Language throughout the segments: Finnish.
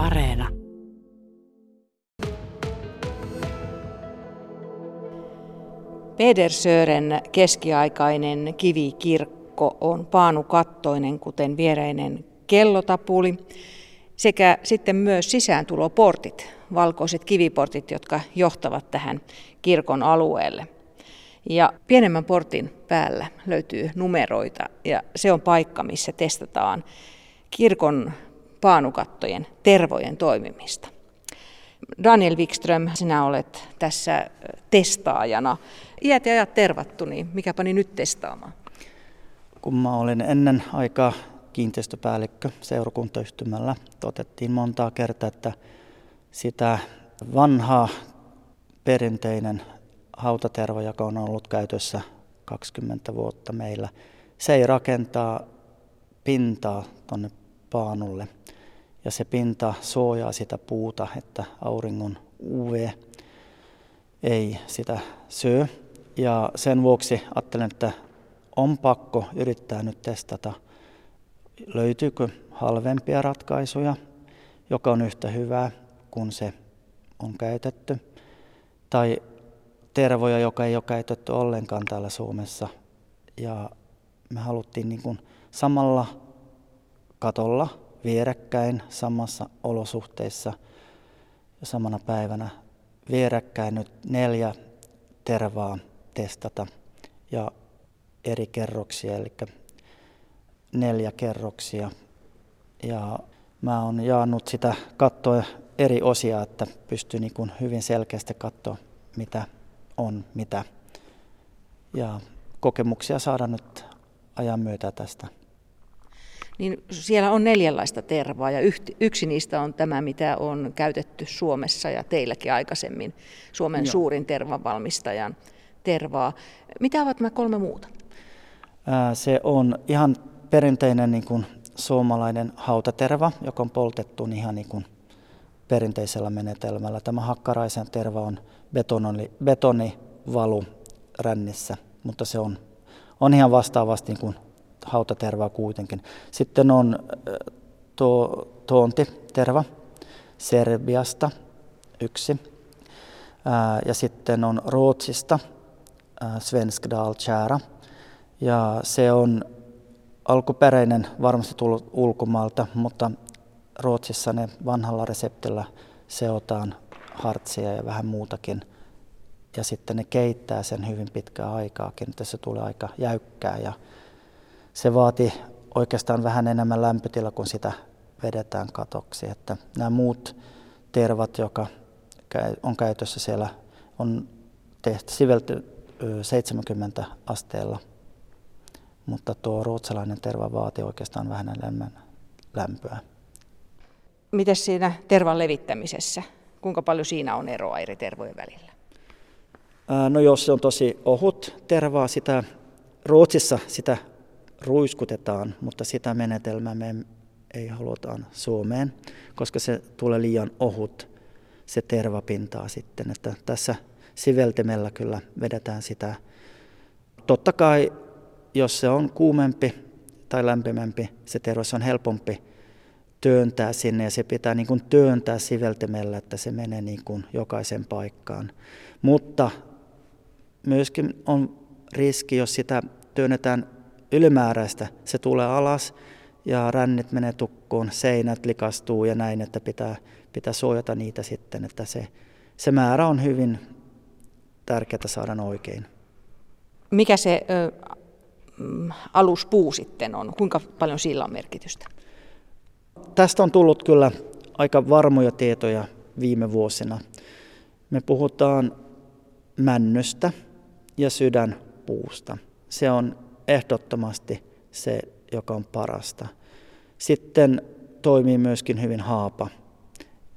Areena. Pedersören keskiaikainen kivikirkko on paanukattoinen, kuten viereinen kellotapuli, sekä sitten myös sisääntuloportit, valkoiset kiviportit, jotka johtavat tähän kirkon alueelle. Ja pienemmän portin päällä löytyy numeroita ja se on paikka, missä testataan kirkon paanukattojen tervojen toimimista. Daniel Wikström, sinä olet tässä testaajana. Iät ja ajat tervattu, niin mikä pani nyt testaamaan? Kun mä olin ennen aikaa kiinteistöpäällikkö seurakuntayhtymällä, totettiin montaa kertaa, että sitä vanhaa perinteinen hautaterva, joka on ollut käytössä 20 vuotta meillä, se ei rakentaa pintaa tuonne paanulle. Ja se pinta suojaa sitä puuta, että auringon UV ei sitä syö. Ja sen vuoksi ajattelen, että on pakko yrittää nyt testata, löytyykö halvempia ratkaisuja, joka on yhtä hyvää kuin se on käytetty. Tai tervoja, joka ei ole käytetty ollenkaan täällä Suomessa. Ja me haluttiin niin kuin samalla katolla vierekkäin samassa olosuhteissa ja samana päivänä vierekkäin nyt neljä tervaa testata ja eri kerroksia, eli neljä kerroksia. Ja mä oon jaannut sitä kattoa eri osia, että pystyy niin hyvin selkeästi katsoa, mitä on mitä. Ja kokemuksia saada nyt ajan myötä tästä. Niin siellä on neljänlaista tervaa ja yksi niistä on tämä, mitä on käytetty Suomessa ja teilläkin aikaisemmin, Suomen Joo. suurin tervanvalmistajan tervaa. Mitä ovat nämä kolme muuta? Se on ihan perinteinen niin kuin suomalainen hautaterva, joka on poltettu ihan niin kuin perinteisellä menetelmällä. Tämä hakkaraisen terva on betoni, betonivalu rännissä, mutta se on, on ihan vastaavasti niin kuin hautatervaa kuitenkin. Sitten on tuo, tuontiterva Serbiasta yksi. Ää, ja sitten on Ruotsista Svensk Dalkära. Ja se on alkuperäinen varmasti tullut ulkomaalta, mutta Ruotsissa ne vanhalla reseptillä seotaan hartsia ja vähän muutakin. Ja sitten ne keittää sen hyvin pitkää aikaakin, että se tulee aika jäykkää ja se vaatii oikeastaan vähän enemmän lämpötila, kun sitä vedetään katoksi. Että nämä muut tervat, joka on käytössä siellä, on tehty sivelty 70 asteella, mutta tuo ruotsalainen terva vaatii oikeastaan vähän enemmän lämpöä. Miten siinä tervan levittämisessä? Kuinka paljon siinä on eroa eri tervojen välillä? No jos se on tosi ohut tervaa, sitä Ruotsissa sitä ruiskutetaan, mutta sitä menetelmää me ei halutaan Suomeen, koska se tulee liian ohut se tervapintaa sitten. Että tässä siveltimellä kyllä vedetään sitä. Totta kai, jos se on kuumempi tai lämpimämpi, se terva on helpompi työntää sinne ja se pitää niin kuin työntää siveltimellä, että se menee niin kuin jokaisen paikkaan. Mutta myöskin on riski, jos sitä työnnetään ylimääräistä, se tulee alas ja rännit menee tukkoon, seinät likastuu ja näin, että pitää, pitää suojata niitä sitten, että se, se määrä on hyvin tärkeää saada oikein. Mikä se ö, mm, aluspuu sitten on? Kuinka paljon sillä on merkitystä? Tästä on tullut kyllä aika varmoja tietoja viime vuosina. Me puhutaan männystä ja sydänpuusta. Se on ehdottomasti se, joka on parasta. Sitten toimii myöskin hyvin haapa.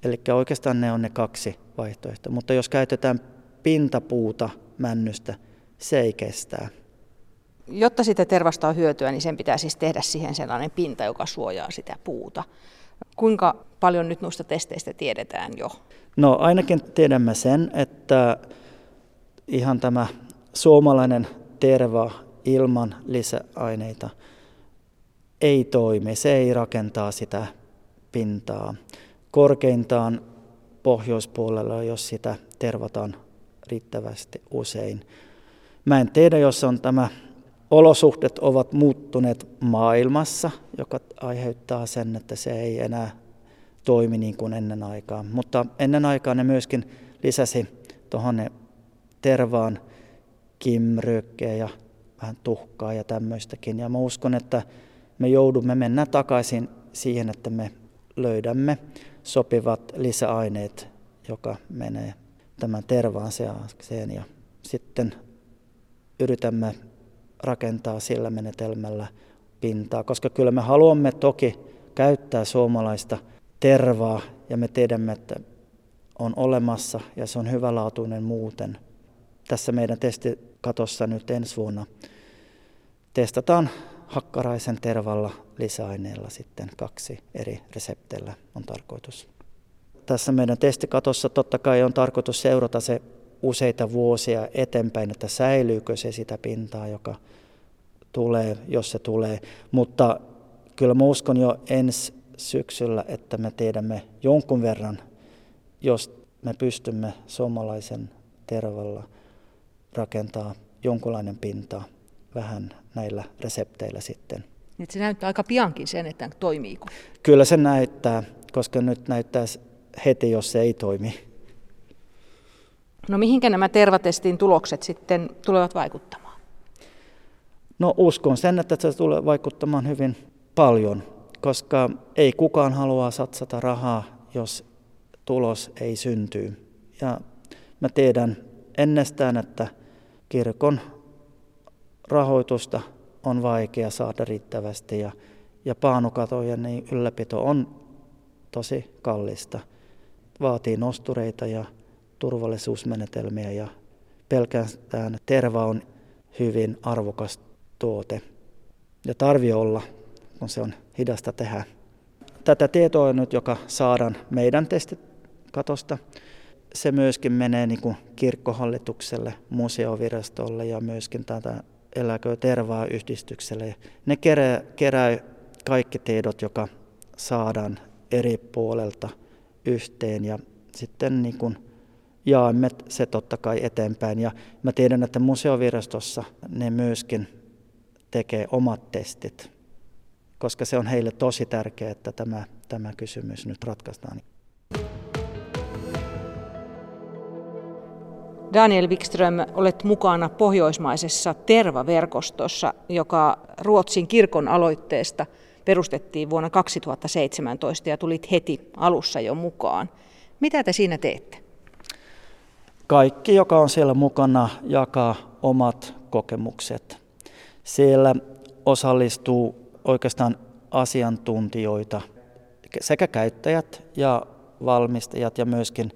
Eli oikeastaan ne on ne kaksi vaihtoehtoa. Mutta jos käytetään pintapuuta männystä, se ei kestää. Jotta sitä tervasta on hyötyä, niin sen pitää siis tehdä siihen sellainen pinta, joka suojaa sitä puuta. Kuinka paljon nyt noista testeistä tiedetään jo? No ainakin tiedämme sen, että ihan tämä suomalainen terva ilman lisäaineita ei toimi. Se ei rakentaa sitä pintaa. korkeintaan pohjoispuolella, jos sitä tervataan riittävästi usein. Mä en tiedä, jos on tämä olosuhteet ovat muuttuneet maailmassa, joka aiheuttaa sen, että se ei enää toimi niin kuin ennen aikaa. Mutta ennen aikaa ne myöskin lisäsi tuohon tervaan kimryykkejä ja vähän tuhkaa ja tämmöistäkin. Ja mä uskon, että me joudumme mennä takaisin siihen, että me löydämme sopivat lisäaineet, joka menee tämän tervaan seakseen ja sitten yritämme rakentaa sillä menetelmällä pintaa, koska kyllä me haluamme toki käyttää suomalaista tervaa ja me tiedämme, että on olemassa ja se on hyvälaatuinen muuten. Tässä meidän testikatossa nyt ensi vuonna testataan hakkaraisen tervalla lisäaineella sitten kaksi eri resepteillä on tarkoitus. Tässä meidän testikatossa totta kai on tarkoitus seurata se useita vuosia eteenpäin, että säilyykö se sitä pintaa, joka tulee, jos se tulee. Mutta kyllä mä uskon jo ensi syksyllä, että me tiedämme jonkun verran, jos me pystymme suomalaisen tervalla rakentaa jonkunlainen pinta vähän näillä resepteillä sitten. Et se näyttää aika piankin sen, että toimiiko. Kyllä se näyttää, koska nyt näyttää heti, jos se ei toimi. No mihinkä nämä tervatestin tulokset sitten tulevat vaikuttamaan? No uskon sen, että se tulee vaikuttamaan hyvin paljon, koska ei kukaan halua satsata rahaa, jos tulos ei syntyy. Ja mä tiedän ennestään, että kirkon rahoitusta on vaikea saada riittävästi ja, ja paanukatojen niin ylläpito on tosi kallista. Vaatii nostureita ja turvallisuusmenetelmiä ja pelkästään terva on hyvin arvokas tuote ja tarvi olla, kun se on hidasta tehdä. Tätä tietoa nyt, joka saadaan meidän testikatosta, se myöskin menee niin kuin kirkkohallitukselle, museovirastolle ja myöskin tätä eläkö tervaa yhdistykselle. Ne kerää, kerää kaikki tiedot, joka saadaan eri puolelta yhteen ja sitten niin kuin jaamme se totta kai eteenpäin. Ja mä tiedän, että museovirastossa ne myöskin tekee omat testit, koska se on heille tosi tärkeää, että tämä, tämä kysymys nyt ratkaistaan. Daniel Wikström, olet mukana pohjoismaisessa Terva-verkostossa, joka Ruotsin kirkon aloitteesta perustettiin vuonna 2017 ja tulit heti alussa jo mukaan. Mitä te siinä teette? Kaikki, joka on siellä mukana, jakaa omat kokemukset. Siellä osallistuu oikeastaan asiantuntijoita, sekä käyttäjät ja valmistajat ja myöskin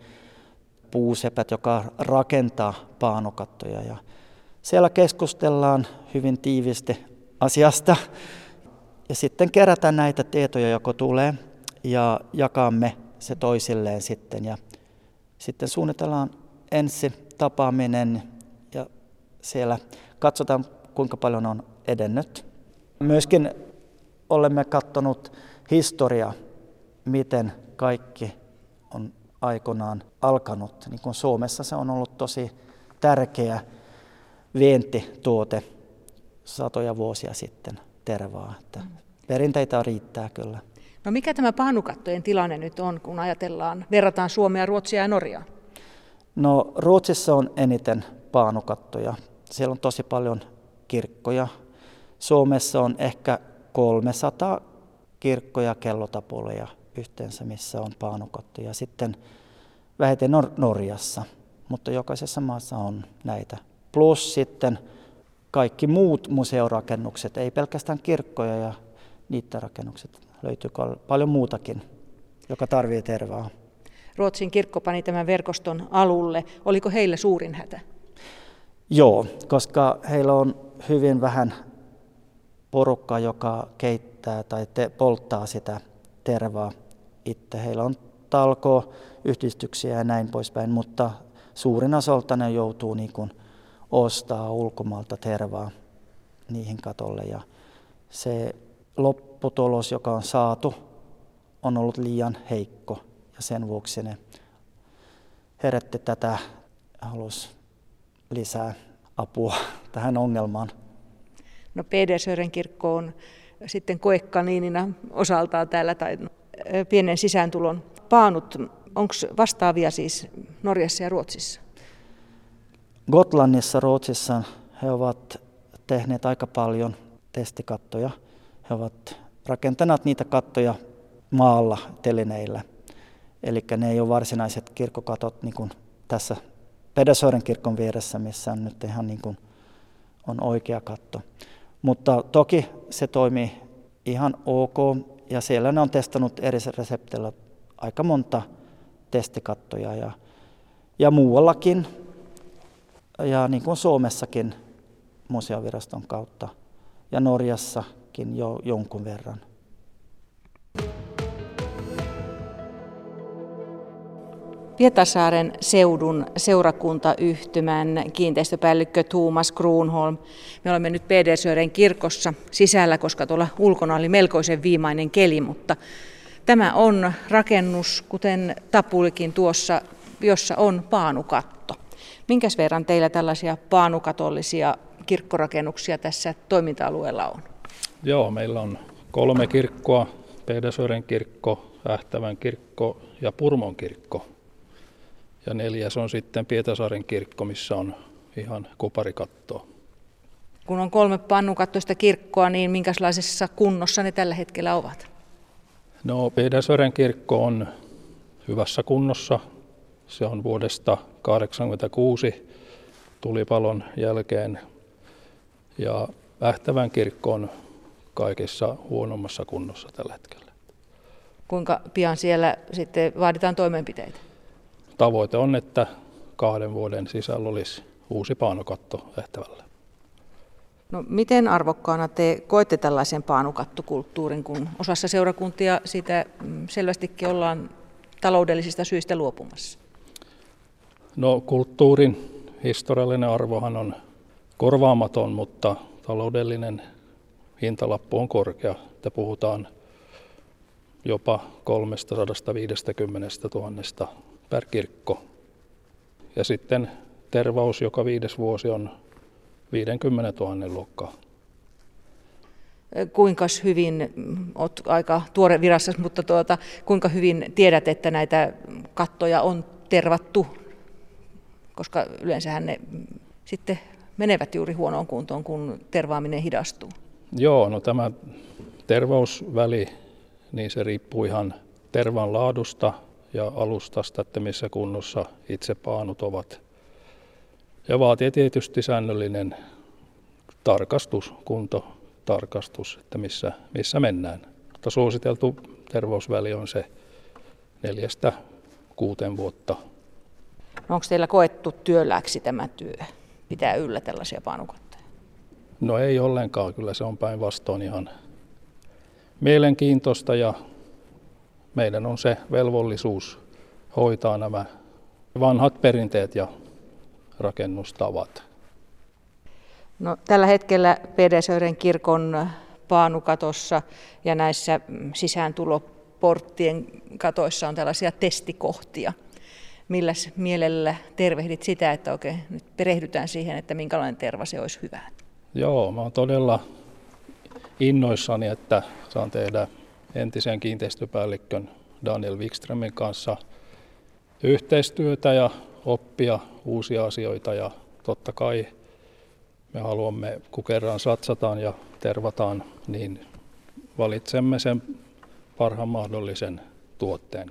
puusepät, joka rakentaa paanokattoja. Ja siellä keskustellaan hyvin tiivisti asiasta ja sitten kerätään näitä tietoja, joko tulee ja jakamme se toisilleen sitten. Ja sitten suunnitellaan ensi tapaaminen ja siellä katsotaan, kuinka paljon on edennyt. Myöskin olemme katsonut historiaa, miten kaikki aikoinaan alkanut. Niin kuin Suomessa se on ollut tosi tärkeä vientituote satoja vuosia sitten tervaa. Että perinteitä riittää kyllä. No mikä tämä paanukattojen tilanne nyt on, kun ajatellaan, verrataan Suomea, Ruotsia ja Norjaa? No Ruotsissa on eniten paanukattoja. Siellä on tosi paljon kirkkoja. Suomessa on ehkä 300 kirkkoja kellotapuleja yhteensä, missä on paanukattoja. Sitten vähiten Nor- Norjassa, mutta jokaisessa maassa on näitä. Plus sitten kaikki muut museorakennukset, ei pelkästään kirkkoja ja niitä rakennukset, löytyy paljon muutakin, joka tarvitsee tervaa. Ruotsin kirkko pani tämän verkoston alulle. Oliko heillä suurin hätä? Joo, koska heillä on hyvin vähän porukkaa, joka keittää tai te, polttaa sitä tervaa itse. Heillä on talko, yhdistyksiä ja näin poispäin, mutta suurin osalta ne joutuu niin kuin ostaa ulkomaalta tervaa niihin katolle. Ja se lopputulos, joka on saatu, on ollut liian heikko ja sen vuoksi ne herätti tätä, halus lisää apua tähän ongelmaan. No Pedersören kirkko on sitten koekaniinina osaltaan täällä tai pienen sisääntulon paanut. Onko vastaavia siis Norjassa ja Ruotsissa? Gotlannissa, Ruotsissa he ovat tehneet aika paljon testikattoja. He ovat rakentaneet niitä kattoja maalla telineillä. Eli ne ei ole varsinaiset kirkkokatot niin kuin tässä Pedesören kirkon vieressä, missä on nyt ihan niin kuin on oikea katto. Mutta toki se toimii ihan ok ja siellä ne on testannut eri resepteillä aika monta testikattoja ja, ja muuallakin ja niin kuin Suomessakin museoviraston kautta ja Norjassakin jo jonkun verran. Pietasaaren seudun seurakuntayhtymän kiinteistöpäällikkö Tuumas Kruunholm. Me olemme nyt Pedersören kirkossa sisällä, koska tuolla ulkona oli melkoisen viimainen keli, mutta tämä on rakennus, kuten Tapulikin tuossa, jossa on paanukatto. Minkäs verran teillä tällaisia paanukatollisia kirkkorakennuksia tässä toiminta-alueella on? Joo, meillä on kolme kirkkoa, Pedersören kirkko, Ähtävän kirkko ja Purmon kirkko. Ja neljäs on sitten Pietasaaren kirkko, missä on ihan kuparikattoa. Kun on kolme pannukattoista kirkkoa, niin minkälaisessa kunnossa ne tällä hetkellä ovat? No, Pietasaaren kirkko on hyvässä kunnossa. Se on vuodesta 1986 tulipalon jälkeen. Ja Ähtävän kirkko on kaikessa huonommassa kunnossa tällä hetkellä. Kuinka pian siellä sitten vaaditaan toimenpiteitä? Tavoite on, että kahden vuoden sisällä olisi uusi paanokatto Ähtävällä. No, miten arvokkaana te koette tällaisen paanukattokulttuurin, kun osassa seurakuntia sitä mm, selvästikin ollaan taloudellisista syistä luopumassa? No kulttuurin historiallinen arvohan on korvaamaton, mutta taloudellinen hintalappu on korkea. Että puhutaan jopa 350 000 per kirkko. Ja sitten tervaus joka viides vuosi on 50 000 luokkaa. Kuinka hyvin, olet aika tuore virassa, mutta tuota, kuinka hyvin tiedät, että näitä kattoja on tervattu, koska yleensähän ne sitten menevät juuri huonoon kuntoon, kun tervaaminen hidastuu? Joo, no tämä tervausväli, niin se riippuu ihan tervan laadusta, ja alustasta, että missä kunnossa itse paanut ovat. Ja vaatii tietysti säännöllinen tarkastus, kuntotarkastus, että missä, missä mennään. Mutta suositeltu terveysväli on se neljästä kuuteen vuotta. No onko teillä koettu työläksi tämä työ, pitää yllä tällaisia paanukotteja? No ei ollenkaan, kyllä se on päinvastoin ihan mielenkiintoista ja meidän on se velvollisuus hoitaa nämä vanhat perinteet ja rakennustavat. No, tällä hetkellä Pedersören kirkon paanukatossa ja näissä sisääntuloporttien katoissa on tällaisia testikohtia. Millä mielellä tervehdit sitä, että oikein nyt perehdytään siihen, että minkälainen terva se olisi hyvä? Joo, mä oon todella innoissani, että saan tehdä entisen kiinteistöpäällikön Daniel Wikströmin kanssa yhteistyötä ja oppia uusia asioita ja totta kai me haluamme, kun kerran satsataan ja tervataan, niin valitsemme sen parhaan mahdollisen tuotteen.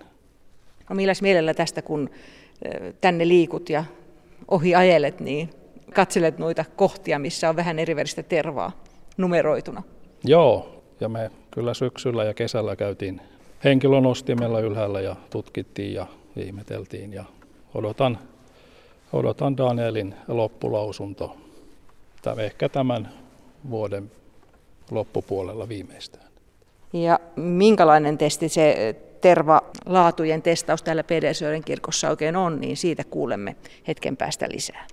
No milläs mielellä tästä, kun tänne liikut ja ohi ajelet, niin katselet noita kohtia, missä on vähän eriväristä tervaa numeroituna? Joo, ja me kyllä syksyllä ja kesällä käytiin henkilönostimella ylhäällä ja tutkittiin ja ihmeteltiin ja odotan, odotan Danielin loppulausunto. Tämä ehkä tämän vuoden loppupuolella viimeistään. Ja minkälainen testi se terva-laatujen testaus täällä Pedersöiden kirkossa oikein on, niin siitä kuulemme hetken päästä lisää.